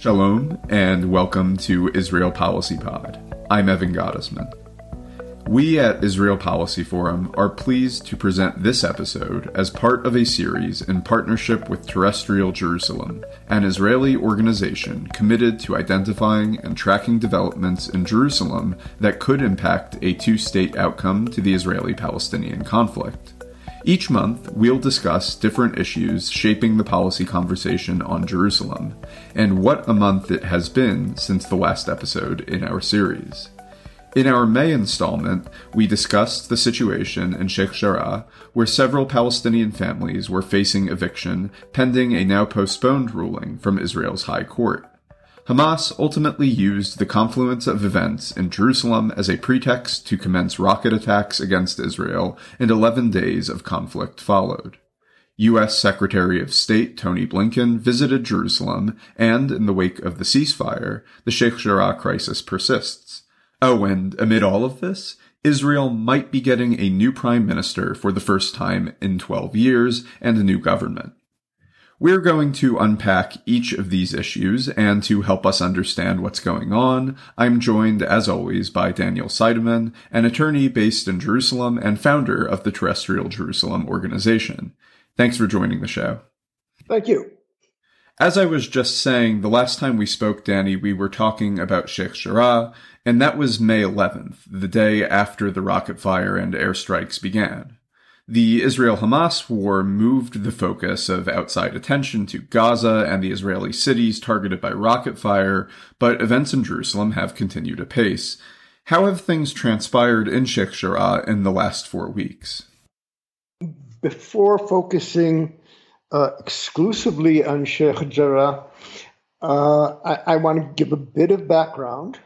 Shalom, and welcome to Israel Policy Pod. I'm Evan Gottesman. We at Israel Policy Forum are pleased to present this episode as part of a series in partnership with Terrestrial Jerusalem, an Israeli organization committed to identifying and tracking developments in Jerusalem that could impact a two state outcome to the Israeli Palestinian conflict. Each month, we'll discuss different issues shaping the policy conversation on Jerusalem, and what a month it has been since the last episode in our series. In our May installment, we discussed the situation in Sheikh Jarrah, where several Palestinian families were facing eviction pending a now postponed ruling from Israel's High Court. Hamas ultimately used the confluence of events in Jerusalem as a pretext to commence rocket attacks against Israel, and 11 days of conflict followed. U.S. Secretary of State Tony Blinken visited Jerusalem, and in the wake of the ceasefire, the Sheikh Jarrah crisis persists. Oh, and amid all of this, Israel might be getting a new prime minister for the first time in 12 years and a new government. We're going to unpack each of these issues, and to help us understand what's going on, I'm joined, as always, by Daniel Seidemann, an attorney based in Jerusalem and founder of the Terrestrial Jerusalem organization. Thanks for joining the show. Thank you. As I was just saying, the last time we spoke, Danny, we were talking about Sheikh Jarrah, and that was May 11th, the day after the rocket fire and airstrikes began. The Israel Hamas war moved the focus of outside attention to Gaza and the Israeli cities targeted by rocket fire, but events in Jerusalem have continued apace. How have things transpired in Sheikh Jarrah in the last four weeks? Before focusing uh, exclusively on Sheikh Jarrah, uh, I, I want to give a bit of background,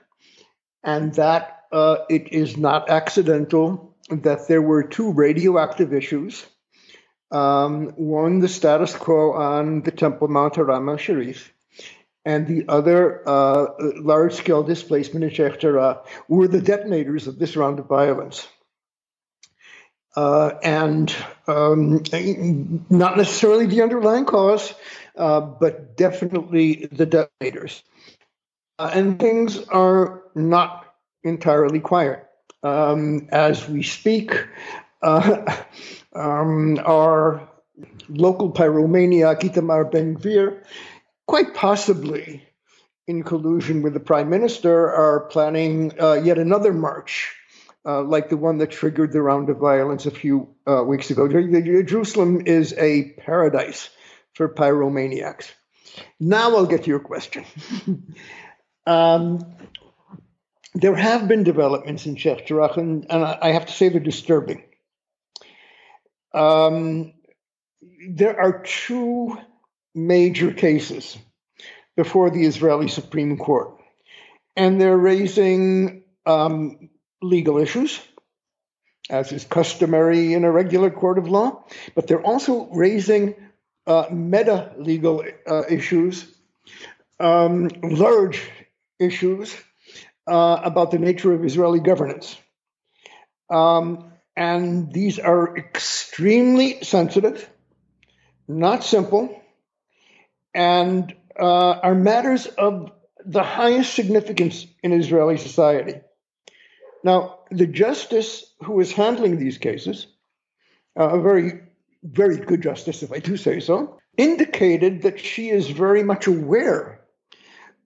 and that uh, it is not accidental that there were two radioactive issues. Um, one, the status quo on the Temple Mount Haram Sharif, and the other, uh, large scale displacement in Sheikh Jarrah, were the detonators of this round of violence. Uh, and um, not necessarily the underlying cause, uh, but definitely the detonators. Uh, and things are not entirely quiet. Um, as we speak, uh, um, our local pyromaniac Itamar Ben Gvir, quite possibly in collusion with the prime minister, are planning uh, yet another march uh, like the one that triggered the round of violence a few uh, weeks ago. Jerusalem is a paradise for pyromaniacs. Now I'll get to your question. um, there have been developments in Sheikh Jarrah, and, and I have to say they're disturbing. Um, there are two major cases before the Israeli Supreme Court, and they're raising um, legal issues, as is customary in a regular court of law, but they're also raising uh, meta legal uh, issues, um, large issues uh, about the nature of Israeli governance. Um, and these are extremely sensitive, not simple, and uh, are matters of the highest significance in Israeli society. Now, the justice who is handling these cases, uh, a very, very good justice, if I do say so, indicated that she is very much aware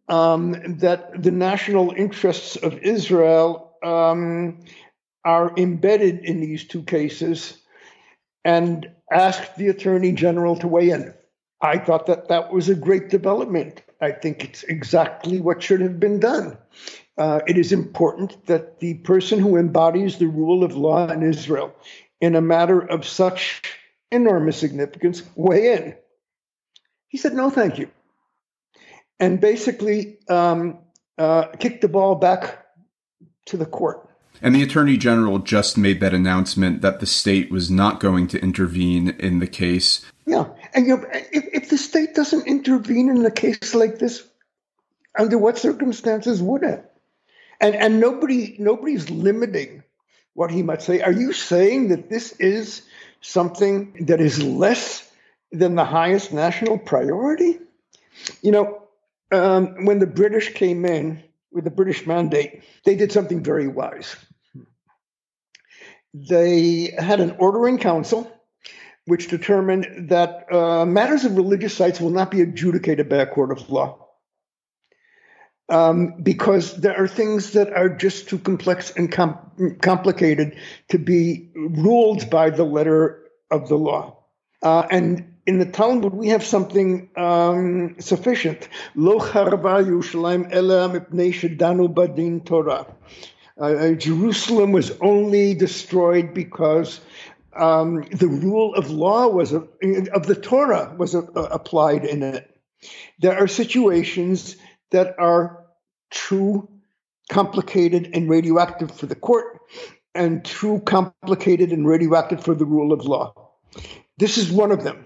um, that the national interests of Israel um, are embedded in these two cases and asked the attorney general to weigh in. I thought that that was a great development. I think it's exactly what should have been done uh, it is important that the person who embodies the rule of law in Israel in a matter of such enormous significance weigh in. He said, no, thank you. And basically um, uh, kicked the ball back to the court. And the Attorney General just made that announcement that the state was not going to intervene in the case. Yeah. And you know, if, if the state doesn't intervene in a case like this, under what circumstances would it? and and nobody nobody's limiting what he might say. Are you saying that this is something that is less than the highest national priority? You know, um, when the British came in with the British mandate, they did something very wise. They had an ordering council which determined that uh, matters of religious sites will not be adjudicated by a court of law. Um, because there are things that are just too complex and com- complicated to be ruled by the letter of the law. Uh, and in the Talmud, we have something um, sufficient. Lo charva Yerushalayim ela mipnei badin Torah. Uh, uh, Jerusalem was only destroyed because um, the rule of law was a, of the Torah was a, applied in it. There are situations that are too complicated and radioactive for the court, and too complicated and radioactive for the rule of law. This is one of them.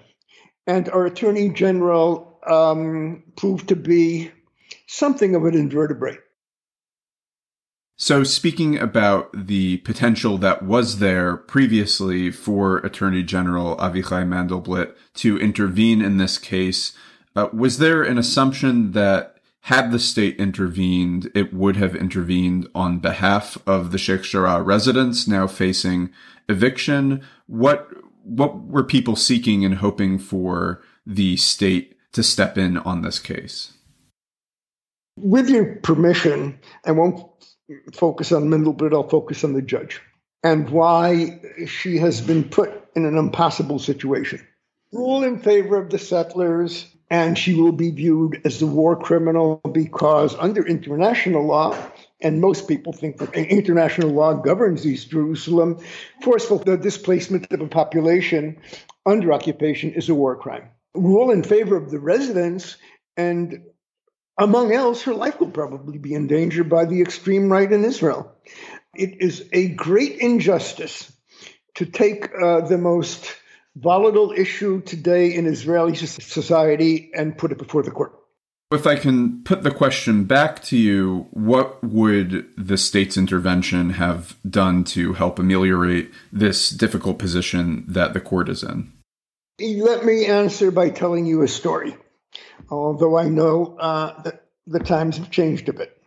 And our Attorney General um, proved to be something of an invertebrate. So, speaking about the potential that was there previously for Attorney General Avichai Mandelblit to intervene in this case, uh, was there an assumption that had the state intervened, it would have intervened on behalf of the Sheikh Jarrah residents now facing eviction? What what were people seeking and hoping for the state to step in on this case? With your permission, I won't focus on Mandelblit, I'll focus on the judge and why she has been put in an impossible situation. Rule in favor of the settlers, and she will be viewed as a war criminal because, under international law, and most people think that international law governs East Jerusalem. Forceful the displacement of a population under occupation is a war crime. Rule in favor of the residents, and among else, her life will probably be in danger by the extreme right in Israel. It is a great injustice to take uh, the most volatile issue today in Israeli society and put it before the court. If I can put the question back to you, what would the state's intervention have done to help ameliorate this difficult position that the court is in? Let me answer by telling you a story, although I know uh, that the times have changed a bit.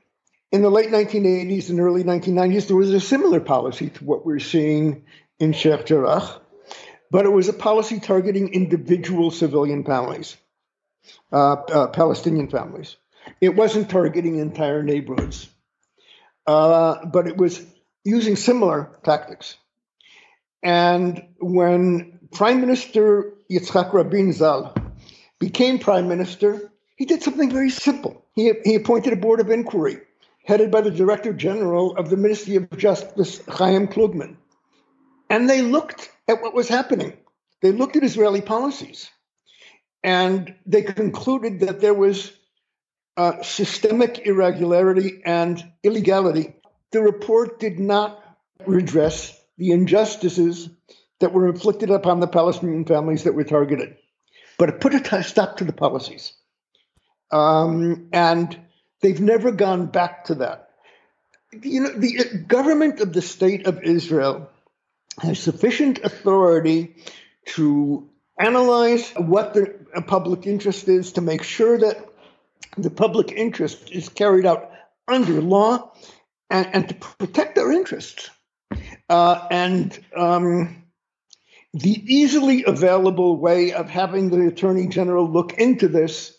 In the late 1980s and early 1990s, there was a similar policy to what we're seeing in Sheikh Jarrah, but it was a policy targeting individual civilian families uh, uh, Palestinian families. It wasn't targeting entire neighborhoods, uh, but it was using similar tactics. And when Prime Minister Yitzhak Rabin Zal became prime minister, he did something very simple. He, he appointed a board of inquiry headed by the director general of the Ministry of Justice, Chaim Klugman. And they looked at what was happening. They looked at Israeli policies. And they concluded that there was uh, systemic irregularity and illegality. The report did not redress the injustices that were inflicted upon the Palestinian families that were targeted, but it put a stop to the policies. Um, and they've never gone back to that. You know, the government of the state of Israel has sufficient authority to analyze what the public interest is to make sure that the public interest is carried out under law and, and to protect their interests. Uh, and um, the easily available way of having the attorney general look into this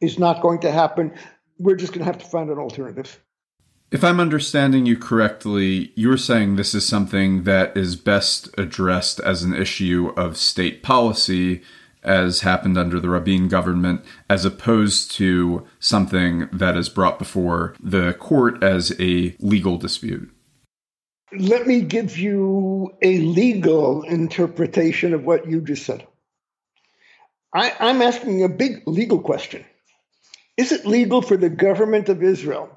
is not going to happen. We're just going to have to find an alternative. If I'm understanding you correctly, you're saying this is something that is best addressed as an issue of state policy, as happened under the Rabin government, as opposed to something that is brought before the court as a legal dispute. Let me give you a legal interpretation of what you just said. I, am asking a big legal question. Is it legal for the government of Israel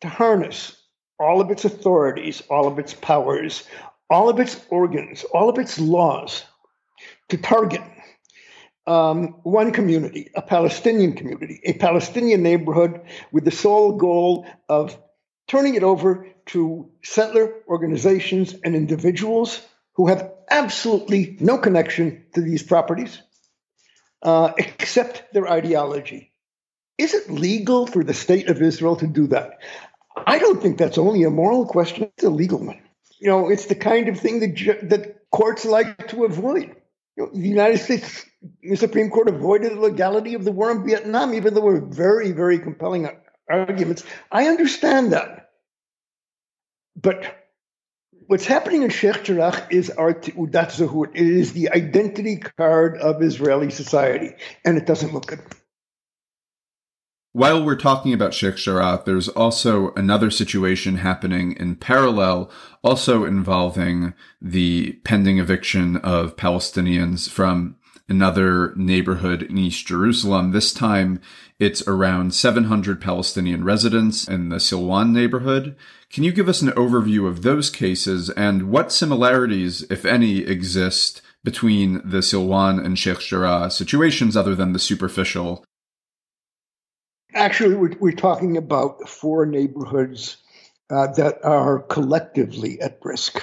to harness all of its authorities, all of its powers, all of its organs, all of its laws to target um, one community, a Palestinian community, a Palestinian neighborhood with the sole goal of turning it over to settler organizations and individuals who have absolutely no connection to these properties uh, except their ideology. is it legal for the state of Israel to do that? I don't think that's only a moral question, it's a legal one. You know, it's the kind of thing that, that courts like to avoid. You know, the United States the Supreme Court avoided the legality of the war in Vietnam, even though there were very, very compelling arguments. I understand that. But what's happening in Sheikh Jarrah is our Udat. It is the identity card of Israeli society, and it doesn't look good. While we're talking about Sheikh Jarrah, there's also another situation happening in parallel, also involving the pending eviction of Palestinians from another neighborhood in East Jerusalem. This time it's around 700 Palestinian residents in the Silwan neighborhood. Can you give us an overview of those cases and what similarities, if any, exist between the Silwan and Sheikh Jarrah situations other than the superficial? Actually, we're, we're talking about four neighborhoods uh, that are collectively at risk.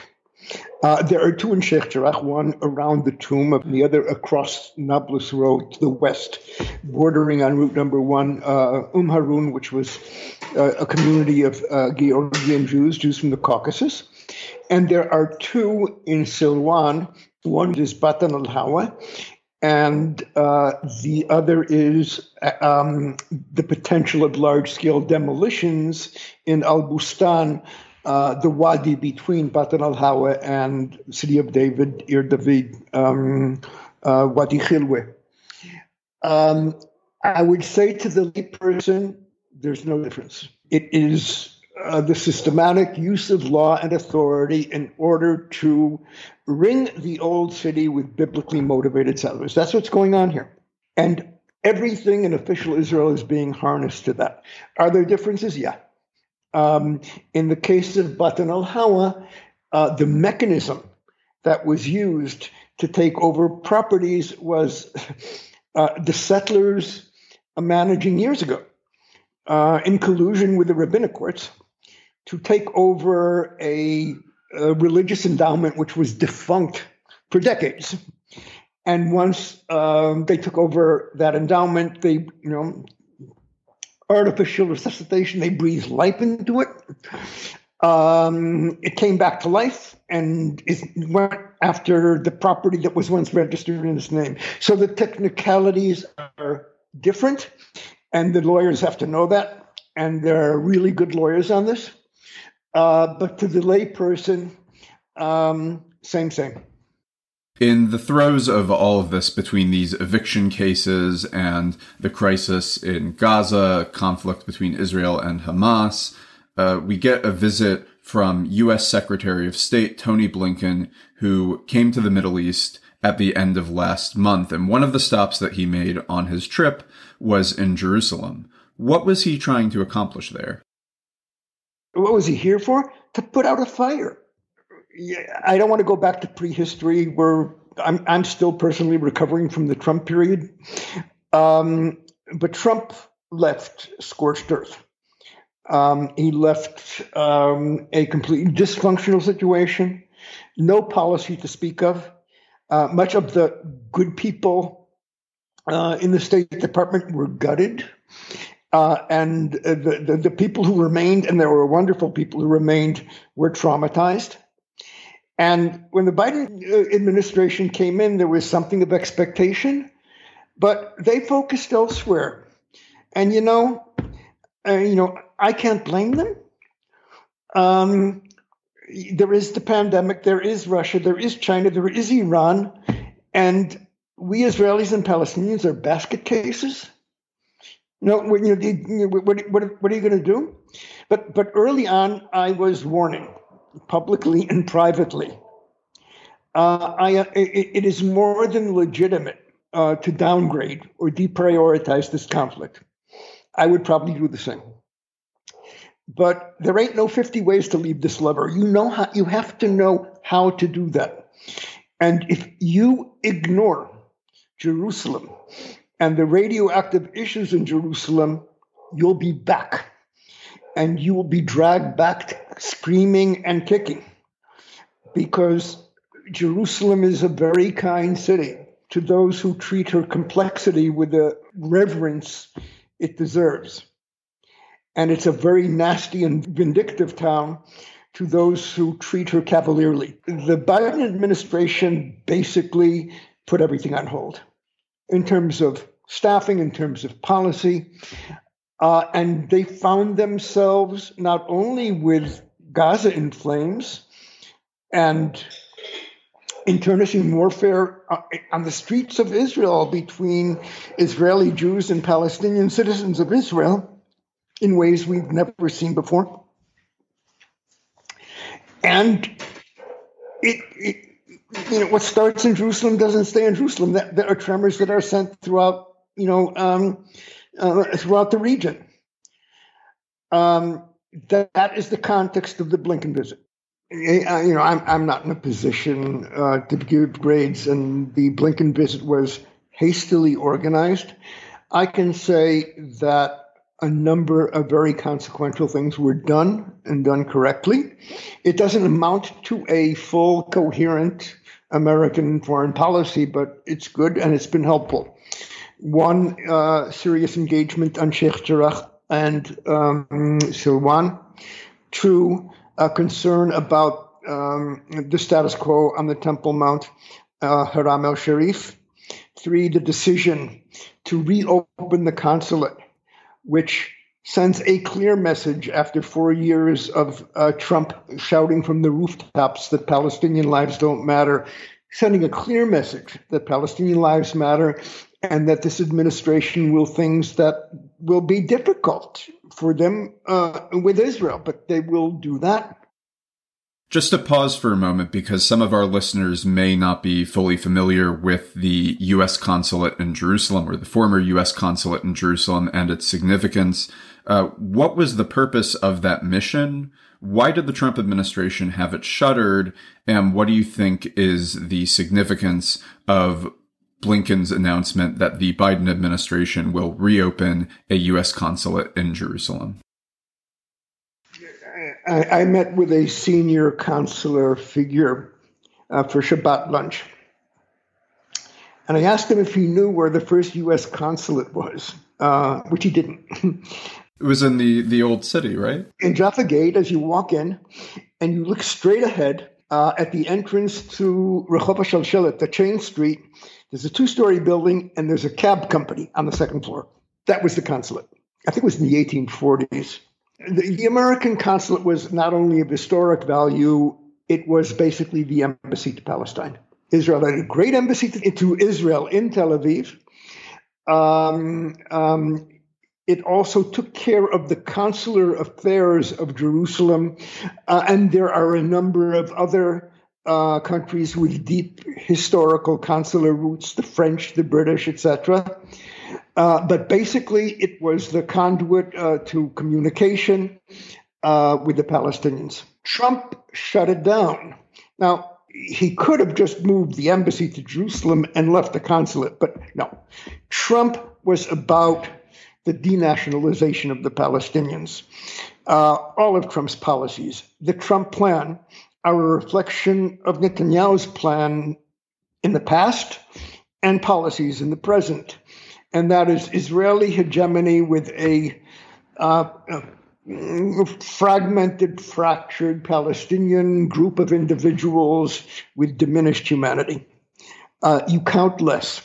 Uh, there are two in Sheikh Jarrah, one around the tomb, and the other across Nablus Road to the west, bordering on Route Number One, uh, Um Harun, which was uh, a community of uh, Georgian Jews, Jews from the Caucasus. And there are two in Silwan. One is Batan al Hawa, and uh, the other is um, the potential of large scale demolitions in Al Bustan uh, the wadi between Batan al Hawa and City of David, Ir David, um, uh, Wadi Khilwe. Um, I would say to the layperson, there's no difference. It is uh, the systematic use of law and authority in order to ring the old city with biblically motivated settlers. That's what's going on here. And everything in official Israel is being harnessed to that. Are there differences? Yeah. Um, in the case of Batan al Hawa, uh, the mechanism that was used to take over properties was uh, the settlers managing years ago uh, in collusion with the rabbinic courts to take over a, a, religious endowment which was defunct for decades. And once um, they took over that endowment, they you know artificial resuscitation. They breathed life into it. Um, it came back to life and it went after the property that was once registered in its name. So the technicalities are different, and the lawyers have to know that. And there are really good lawyers on this. Uh, but to the layperson, um, same, same. In the throes of all of this, between these eviction cases and the crisis in Gaza, conflict between Israel and Hamas, uh, we get a visit from U.S. Secretary of State Tony Blinken, who came to the Middle East at the end of last month. And one of the stops that he made on his trip was in Jerusalem. What was he trying to accomplish there? What was he here for? To put out a fire. I don't want to go back to prehistory where I'm, I'm still personally recovering from the Trump period. Um, but Trump left scorched earth. Um, he left um, a completely dysfunctional situation, no policy to speak of. Uh, much of the good people uh, in the State Department were gutted. Uh, and the, the, the, people who remained, and there were wonderful people who remained, were traumatized. And when the Biden uh, administration came in, there was something of expectation, but they focused elsewhere. And you know, uh, you know, I can't blame them. Um, there is the pandemic, there is Russia, there is China, there is Iran, and we Israelis and Palestinians are basket cases. Know, you know, what, what, what are you going to do? But but early on, I was warning publicly and privately. Uh, I, uh, it, it is more than legitimate uh, to downgrade or deprioritize this conflict. I would probably do the same. But there ain't no 50 ways to leave this lever. You know how you have to know how to do that. And if you ignore Jerusalem and the radioactive issues in Jerusalem, you'll be back and you will be dragged back screaming and kicking because Jerusalem is a very kind city to those who treat her complexity with the reverence it deserves. And it's a very nasty and vindictive town to those who treat her cavalierly. The Biden administration basically put everything on hold in terms of staffing, in terms of policy. Uh, and they found themselves not only with Gaza in flames and internecine warfare uh, on the streets of Israel between Israeli Jews and Palestinian citizens of Israel in ways we've never seen before. And it, it you know, what starts in Jerusalem doesn't stay in Jerusalem. That, There are tremors that are sent throughout, you know, um, uh, throughout the region. Um, that, that is the context of the Blinken visit. You know, I'm I'm not in a position uh, to give grades, and the Blinken visit was hastily organized. I can say that a number of very consequential things were done and done correctly. It doesn't amount to a full, coherent American foreign policy, but it's good and it's been helpful. One, uh, serious engagement on Sheikh Jarrah and um, Silwan. Two, a concern about um, the status quo on the Temple Mount, uh, Haram el Sharif. Three, the decision to reopen the consulate which sends a clear message after four years of uh, Trump shouting from the rooftops that Palestinian lives don't matter, sending a clear message that Palestinian lives matter and that this administration will things that will be difficult for them uh, with Israel, but they will do that. Just to pause for a moment, because some of our listeners may not be fully familiar with the U.S. consulate in Jerusalem or the former U.S. consulate in Jerusalem and its significance. Uh, what was the purpose of that mission? Why did the Trump administration have it shuttered? And what do you think is the significance of Blinken's announcement that the Biden administration will reopen a U.S. consulate in Jerusalem? I, I met with a senior consular figure uh, for Shabbat lunch. And I asked him if he knew where the first U.S. consulate was, uh, which he didn't. it was in the, the old city, right? In Jaffa Gate, as you walk in and you look straight ahead uh, at the entrance to Rehov Shalshelet, the chain street, there's a two story building and there's a cab company on the second floor. That was the consulate. I think it was in the 1840s the, the American consulate was not only of historic value, it was basically the embassy to Palestine. Israel had a great embassy to, to Israel in Tel Aviv. Um, um, it also took care of the consular affairs of Jerusalem, uh, and there are a number of other uh, countries with deep historical consular roots: the French, the British, etc. Uh, but basically, it was the conduit uh, to communication uh, with the Palestinians. Trump shut it down. Now, he could have just moved the embassy to Jerusalem and left the consulate, but no. Trump was about the denationalization of the Palestinians. Uh, all of Trump's policies. The Trump plan are a reflection of Netanyahu's plan in the past and policies in the present and that is Israeli hegemony with a, uh, a fragmented, fractured Palestinian group of individuals with diminished humanity. Uh, you count less.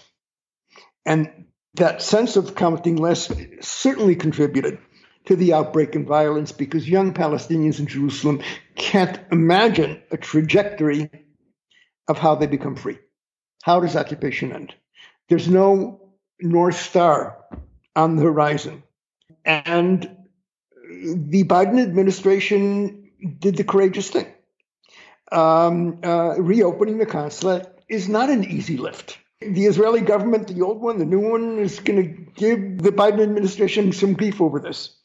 And that sense of counting less certainly contributed to the outbreak in violence because young Palestinians in Jerusalem can't imagine a trajectory of how they become free. How does occupation end? There's no North Star on the horizon. And the Biden administration did the courageous thing. Um, uh, reopening the consulate is not an easy lift. The Israeli government, the old one, the new one, is going to give the Biden administration some grief over this.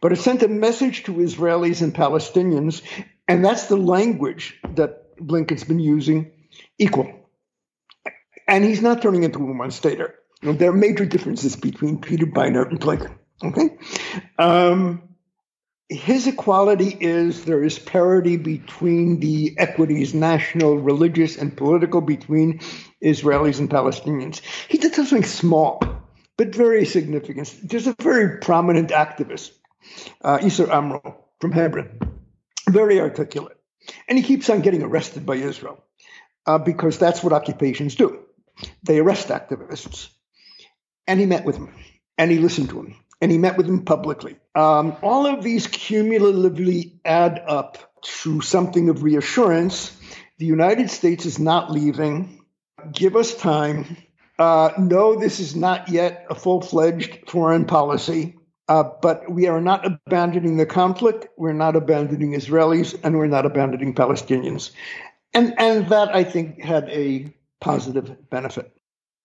But it sent a message to Israelis and Palestinians, and that's the language that Blinken's been using equal. And he's not turning into a one stater there are major differences between Peter Beinart and Blinken. Okay. Um, his equality is there is parity between the equities, national, religious, and political, between Israelis and Palestinians. He did something small but very significant. There's a very prominent activist, uh, Issa Amro from Hebron, very articulate. And he keeps on getting arrested by Israel uh, because that's what occupations do. They arrest activists. And he met with him and he listened to him and he met with him publicly. Um, all of these cumulatively add up to something of reassurance. The United States is not leaving. Give us time. Uh, no, this is not yet a full fledged foreign policy, uh, but we are not abandoning the conflict. We're not abandoning Israelis, and we're not abandoning Palestinians. And, and that, I think, had a positive benefit.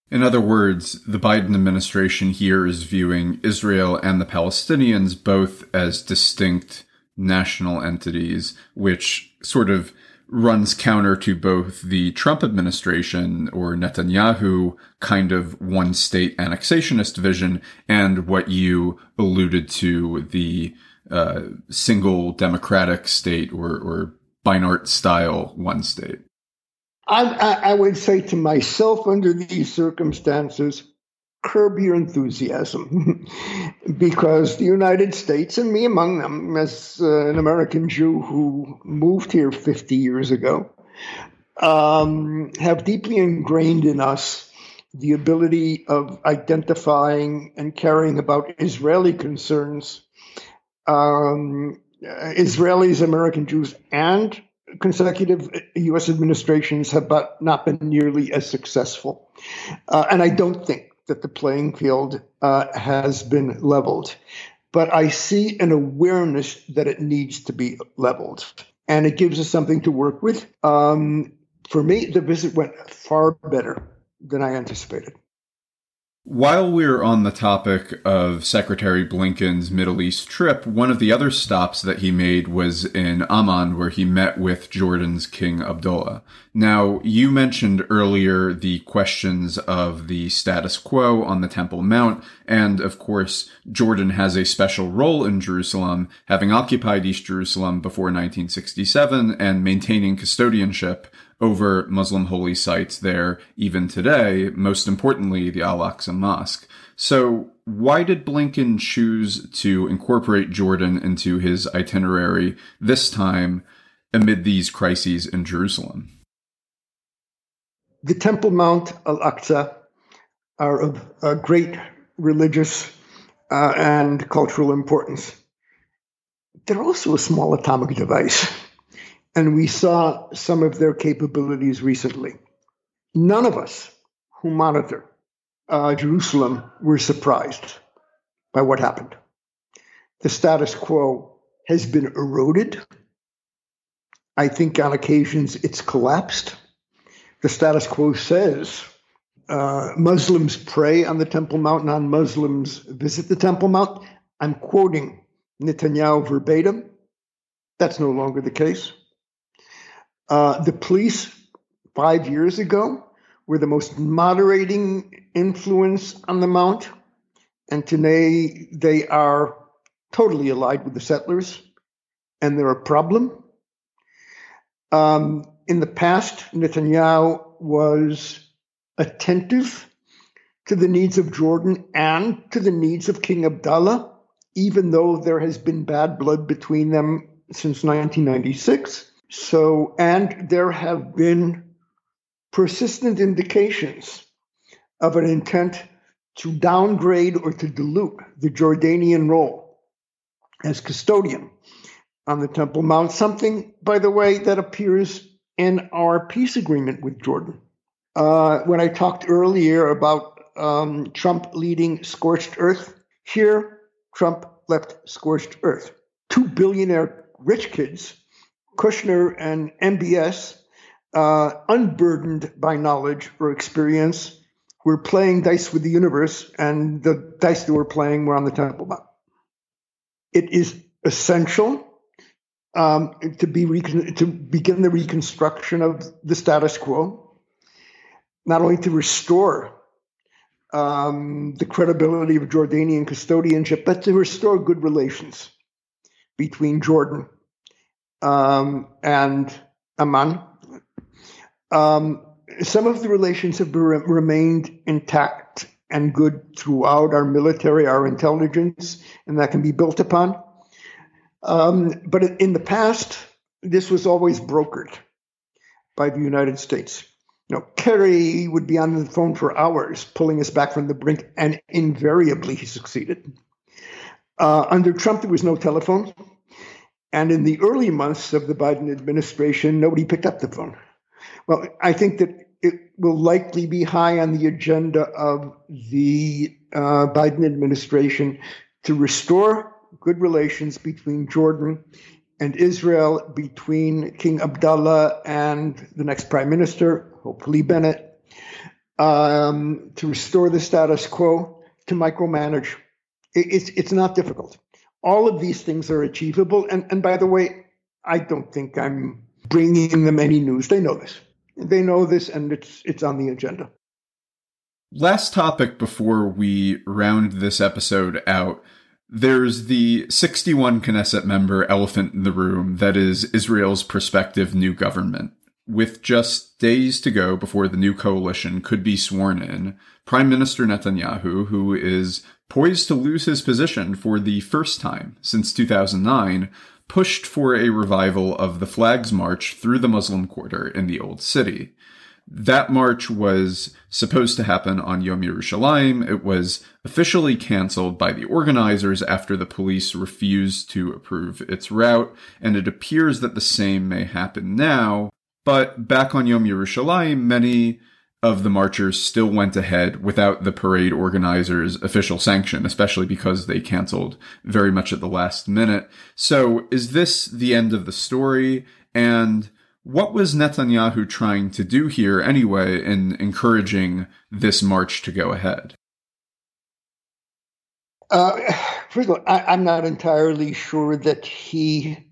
In other words, the Biden administration here is viewing Israel and the Palestinians both as distinct national entities, which sort of runs counter to both the Trump administration or Netanyahu kind of one state annexationist vision and what you alluded to the uh, single democratic state or, or Beinart style one state. I, I, I would say to myself under these circumstances, curb your enthusiasm because the United States, and me among them, as uh, an American Jew who moved here 50 years ago, um, have deeply ingrained in us the ability of identifying and caring about Israeli concerns, um, Israelis, American Jews, and consecutive U.S. administrations have but not been nearly as successful. Uh, and I don't think that the playing field uh, has been leveled. But I see an awareness that it needs to be leveled. And it gives us something to work with. Um, for me, the visit went far better than I anticipated. While we're on the topic of Secretary Blinken's Middle East trip, one of the other stops that he made was in Amman, where he met with Jordan's King Abdullah. Now, you mentioned earlier the questions of the status quo on the Temple Mount, and of course, Jordan has a special role in Jerusalem, having occupied East Jerusalem before 1967 and maintaining custodianship over Muslim holy sites there even today, most importantly, the Al Aqsa Mosque. So, why did Blinken choose to incorporate Jordan into his itinerary this time amid these crises in Jerusalem? The Temple Mount, Al Aqsa, are of great religious uh, and cultural importance. They're also a small atomic device and we saw some of their capabilities recently. None of us who monitor uh, Jerusalem were surprised by what happened. The status quo has been eroded. I think on occasions it's collapsed. The status quo says uh, Muslims pray on the Temple Mount, non Muslims visit the Temple Mount. I'm quoting Netanyahu verbatim. That's no longer the case. Uh, the police five years ago were the most moderating influence on the Mount, and today they are totally allied with the settlers, and they're a problem. Um, in the past, Netanyahu was attentive to the needs of Jordan and to the needs of King Abdullah, even though there has been bad blood between them since 1996. So, and there have been persistent indications of an intent to downgrade or to dilute the Jordanian role as custodian on the Temple Mount, something, by the way, that appears in our peace agreement with Jordan. Uh, when I talked earlier about um, Trump leading scorched earth, here Trump left scorched earth. Two billionaire rich kids Kushner and MBS, uh, unburdened by knowledge or experience, were playing dice with the universe, and the dice they were playing were on the Temple Mount. It is essential um, to be recon- to begin the reconstruction of the status quo, not only to restore um, the credibility of Jordanian custodianship, but to restore good relations between Jordan um, and Amman. Um, some of the relations have remained intact and good throughout our military, our intelligence, and that can be built upon. Um, but in the past, this was always brokered by the United States. You know, Kerry would be on the phone for hours, pulling us back from the brink, and invariably he succeeded. Uh, under Trump, there was no telephone. And in the early months of the Biden administration, nobody picked up the phone. Well, I think that it will likely be high on the agenda of the uh, Biden administration to restore good relations between Jordan and Israel, between King Abdullah and the next prime minister, hopefully Bennett, um, to restore the status quo, to micromanage. It, it's, it's not difficult. All of these things are achievable. And, and by the way, I don't think I'm bringing them any news. They know this. They know this, and it's it's on the agenda. Last topic before we round this episode out. There's the 61 Knesset member elephant in the room that is Israel's prospective new government. With just days to go before the new coalition could be sworn in, Prime Minister Netanyahu, who is poised to lose his position for the first time since 2009, pushed for a revival of the Flags March through the Muslim quarter in the Old City. That march was supposed to happen on Yom Yerushalayim. It was officially canceled by the organizers after the police refused to approve its route, and it appears that the same may happen now. But back on Yom Yerushalayim, many of the marchers still went ahead without the parade organizers' official sanction, especially because they canceled very much at the last minute. So is this the end of the story? And what was Netanyahu trying to do here anyway in encouraging this march to go ahead? Uh, first of all, I, am not entirely sure that he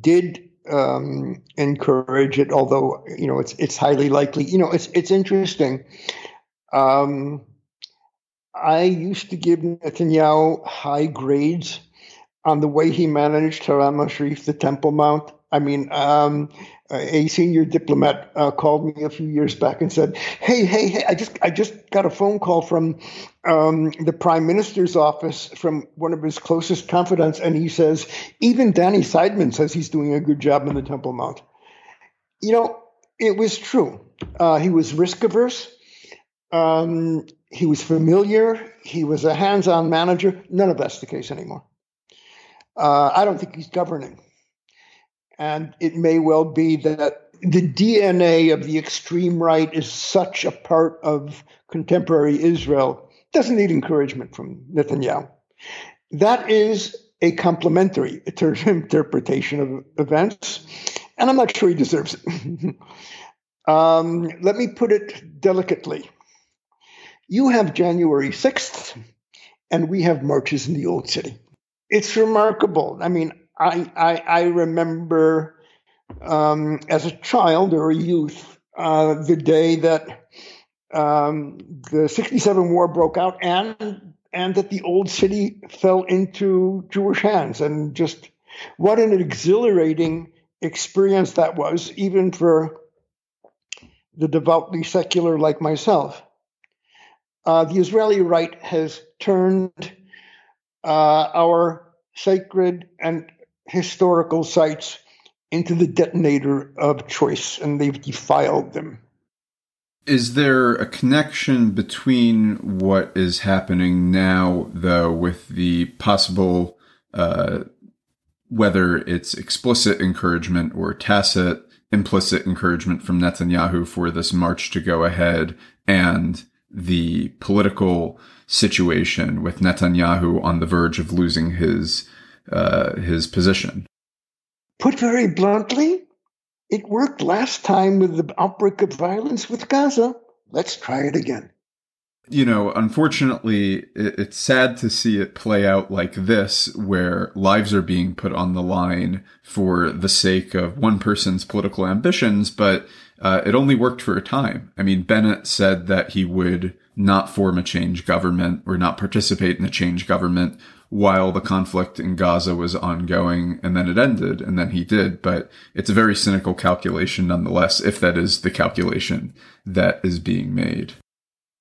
did um, encourage it, although you know it's it's highly likely. You know, it's it's interesting. Um, I used to give Netanyahu high grades on the way he managed Haram Sharif, the Temple Mount. I mean, um, a senior diplomat uh, called me a few years back and said, "Hey, hey, hey! I just I just got a phone call from um, the prime minister's office from one of his closest confidants, and he says even Danny Seidemann says he's doing a good job in the Temple Mount." You know, it was true. Uh, he was risk averse. Um, he was familiar. He was a hands-on manager. None of that's the case anymore. Uh, I don't think he's governing. And it may well be that the DNA of the extreme right is such a part of contemporary Israel, doesn't need encouragement from Netanyahu. That is a complimentary interpretation of events, and I'm not sure he deserves it. um, let me put it delicately. You have January 6th, and we have marches in the Old City. It's remarkable. I mean, I, I, remember um, as a child or a youth uh, the day that um, the 67 war broke out and and that the old city fell into Jewish hands and just what an exhilarating experience that was even for the devoutly secular like myself. Uh, the Israeli right has turned uh, our sacred and historical sites into the detonator of choice, and they've defiled them. Is there a connection between what is happening now, though, with the possible, uh, whether it's explicit encouragement or tacit, implicit encouragement from Netanyahu for this march to go ahead, and the political situation with Netanyahu on the verge of losing his uh, his position. Put very bluntly, it worked last time with the outbreak of violence with Gaza. Let's try it again. You know, unfortunately, it's sad to see it play out like this, where lives are being put on the line for the sake of one person's political ambitions, but uh, it only worked for a time. I mean, Bennett said that he would not form a change government or not participate in a change government while the conflict in Gaza was ongoing and then it ended and then he did. But it's a very cynical calculation nonetheless, if that is the calculation that is being made.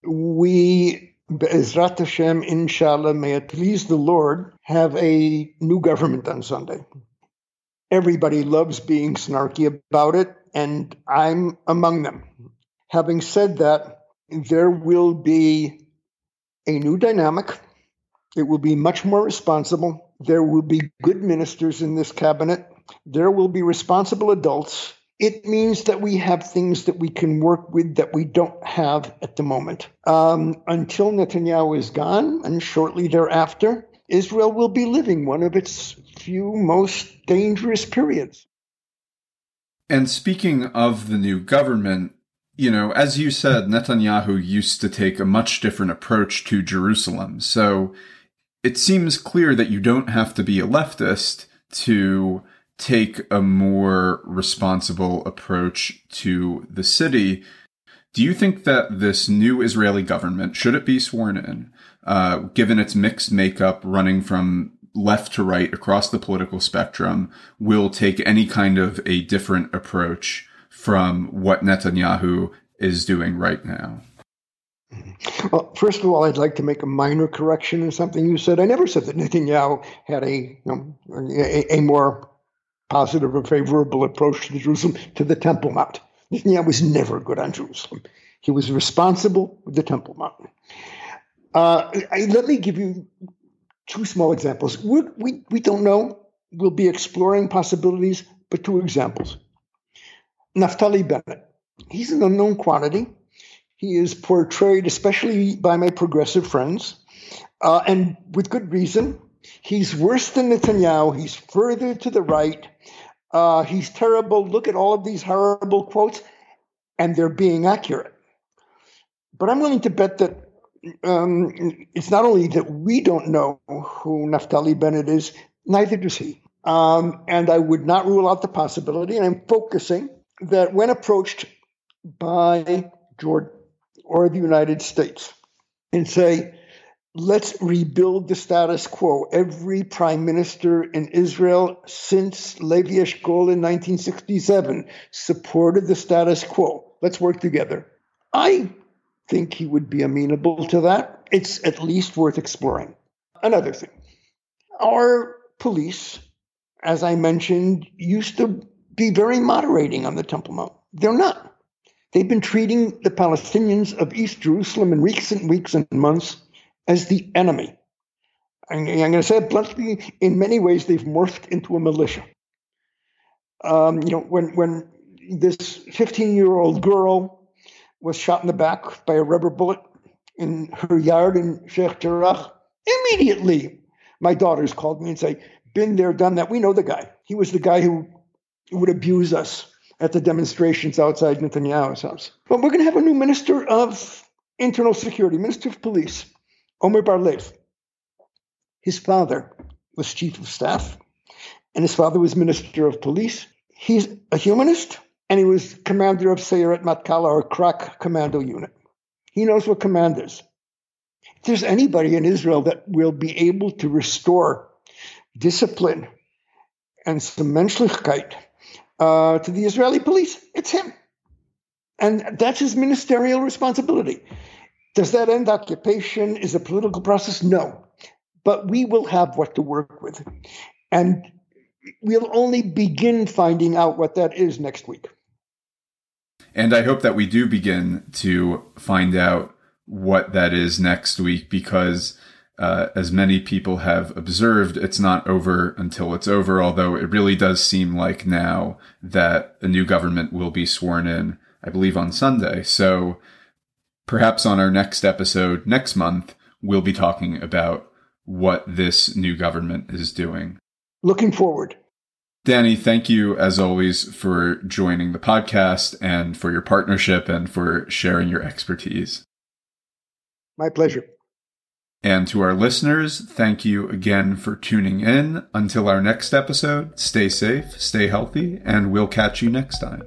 We Be'ezrat Hashem, inshallah, may it please the Lord, have a new government on Sunday. Everybody loves being snarky about it, and I'm among them. Having said that, there will be a new dynamic. It will be much more responsible. There will be good ministers in this cabinet. There will be responsible adults. It means that we have things that we can work with that we don't have at the moment. Um, until Netanyahu is gone, and shortly thereafter, Israel will be living one of its few most dangerous periods. And speaking of the new government, you know, as you said, Netanyahu used to take a much different approach to Jerusalem. So it seems clear that you don't have to be a leftist to take a more responsible approach to the city. Do you think that this new Israeli government, should it be sworn in, uh, given its mixed makeup running from left to right across the political spectrum, will take any kind of a different approach from what Netanyahu is doing right now? Well, first of all, I'd like to make a minor correction in something you said. I never said that Netanyahu had a, you know, a, a more positive or favorable approach to Jerusalem to the Temple Mount. Netanyahu was never good on Jerusalem. He was responsible with the Temple Mount. Uh, I, let me give you two small examples. We're, we we don't know. We'll be exploring possibilities, but two examples. Naftali Bennett. He's an unknown quantity. He is portrayed, especially by my progressive friends, uh, and with good reason. He's worse than Netanyahu. He's further to the right. Uh, he's terrible. Look at all of these horrible quotes, and they're being accurate. But I'm willing to bet that um, it's not only that we don't know who Naftali Bennett is, neither does he. Um, and I would not rule out the possibility, and I'm focusing that when approached by Jordan or the United States and say, let's rebuild the status quo. Every prime minister in Israel since Levi Eshkol in 1967 supported the status quo. Let's work together. I think he would be amenable to that. It's at least worth exploring. Another thing our police, as I mentioned, used to be very moderating on the Temple Mount. They're not. They've been treating the Palestinians of East Jerusalem in recent weeks and months as the enemy. I'm going to say it bluntly, in many ways, they've morphed into a militia. Um, you know, when, when this 15 year old girl was shot in the back by a rubber bullet in her yard in Sheikh Jarrah. Immediately, my daughters called me and say, "Been there, done that. We know the guy. He was the guy who would abuse us at the demonstrations outside Netanyahu's house." But we're going to have a new minister of internal security, minister of police, Omer Bar-Lev. His father was chief of staff, and his father was minister of police. He's a humanist and he was commander of Sayeret Matkala or crack commando unit. He knows what command is. If there's anybody in Israel that will be able to restore discipline and some menschlichkeit uh, to the Israeli police, it's him. And that's his ministerial responsibility. Does that end occupation? Is a political process? No. But we will have what to work with. And we'll only begin finding out what that is next week. And I hope that we do begin to find out what that is next week because, uh, as many people have observed, it's not over until it's over, although it really does seem like now that a new government will be sworn in, I believe, on Sunday. So perhaps on our next episode next month, we'll be talking about what this new government is doing. Looking forward. Danny, thank you as always for joining the podcast and for your partnership and for sharing your expertise. My pleasure. And to our listeners, thank you again for tuning in. Until our next episode, stay safe, stay healthy, and we'll catch you next time.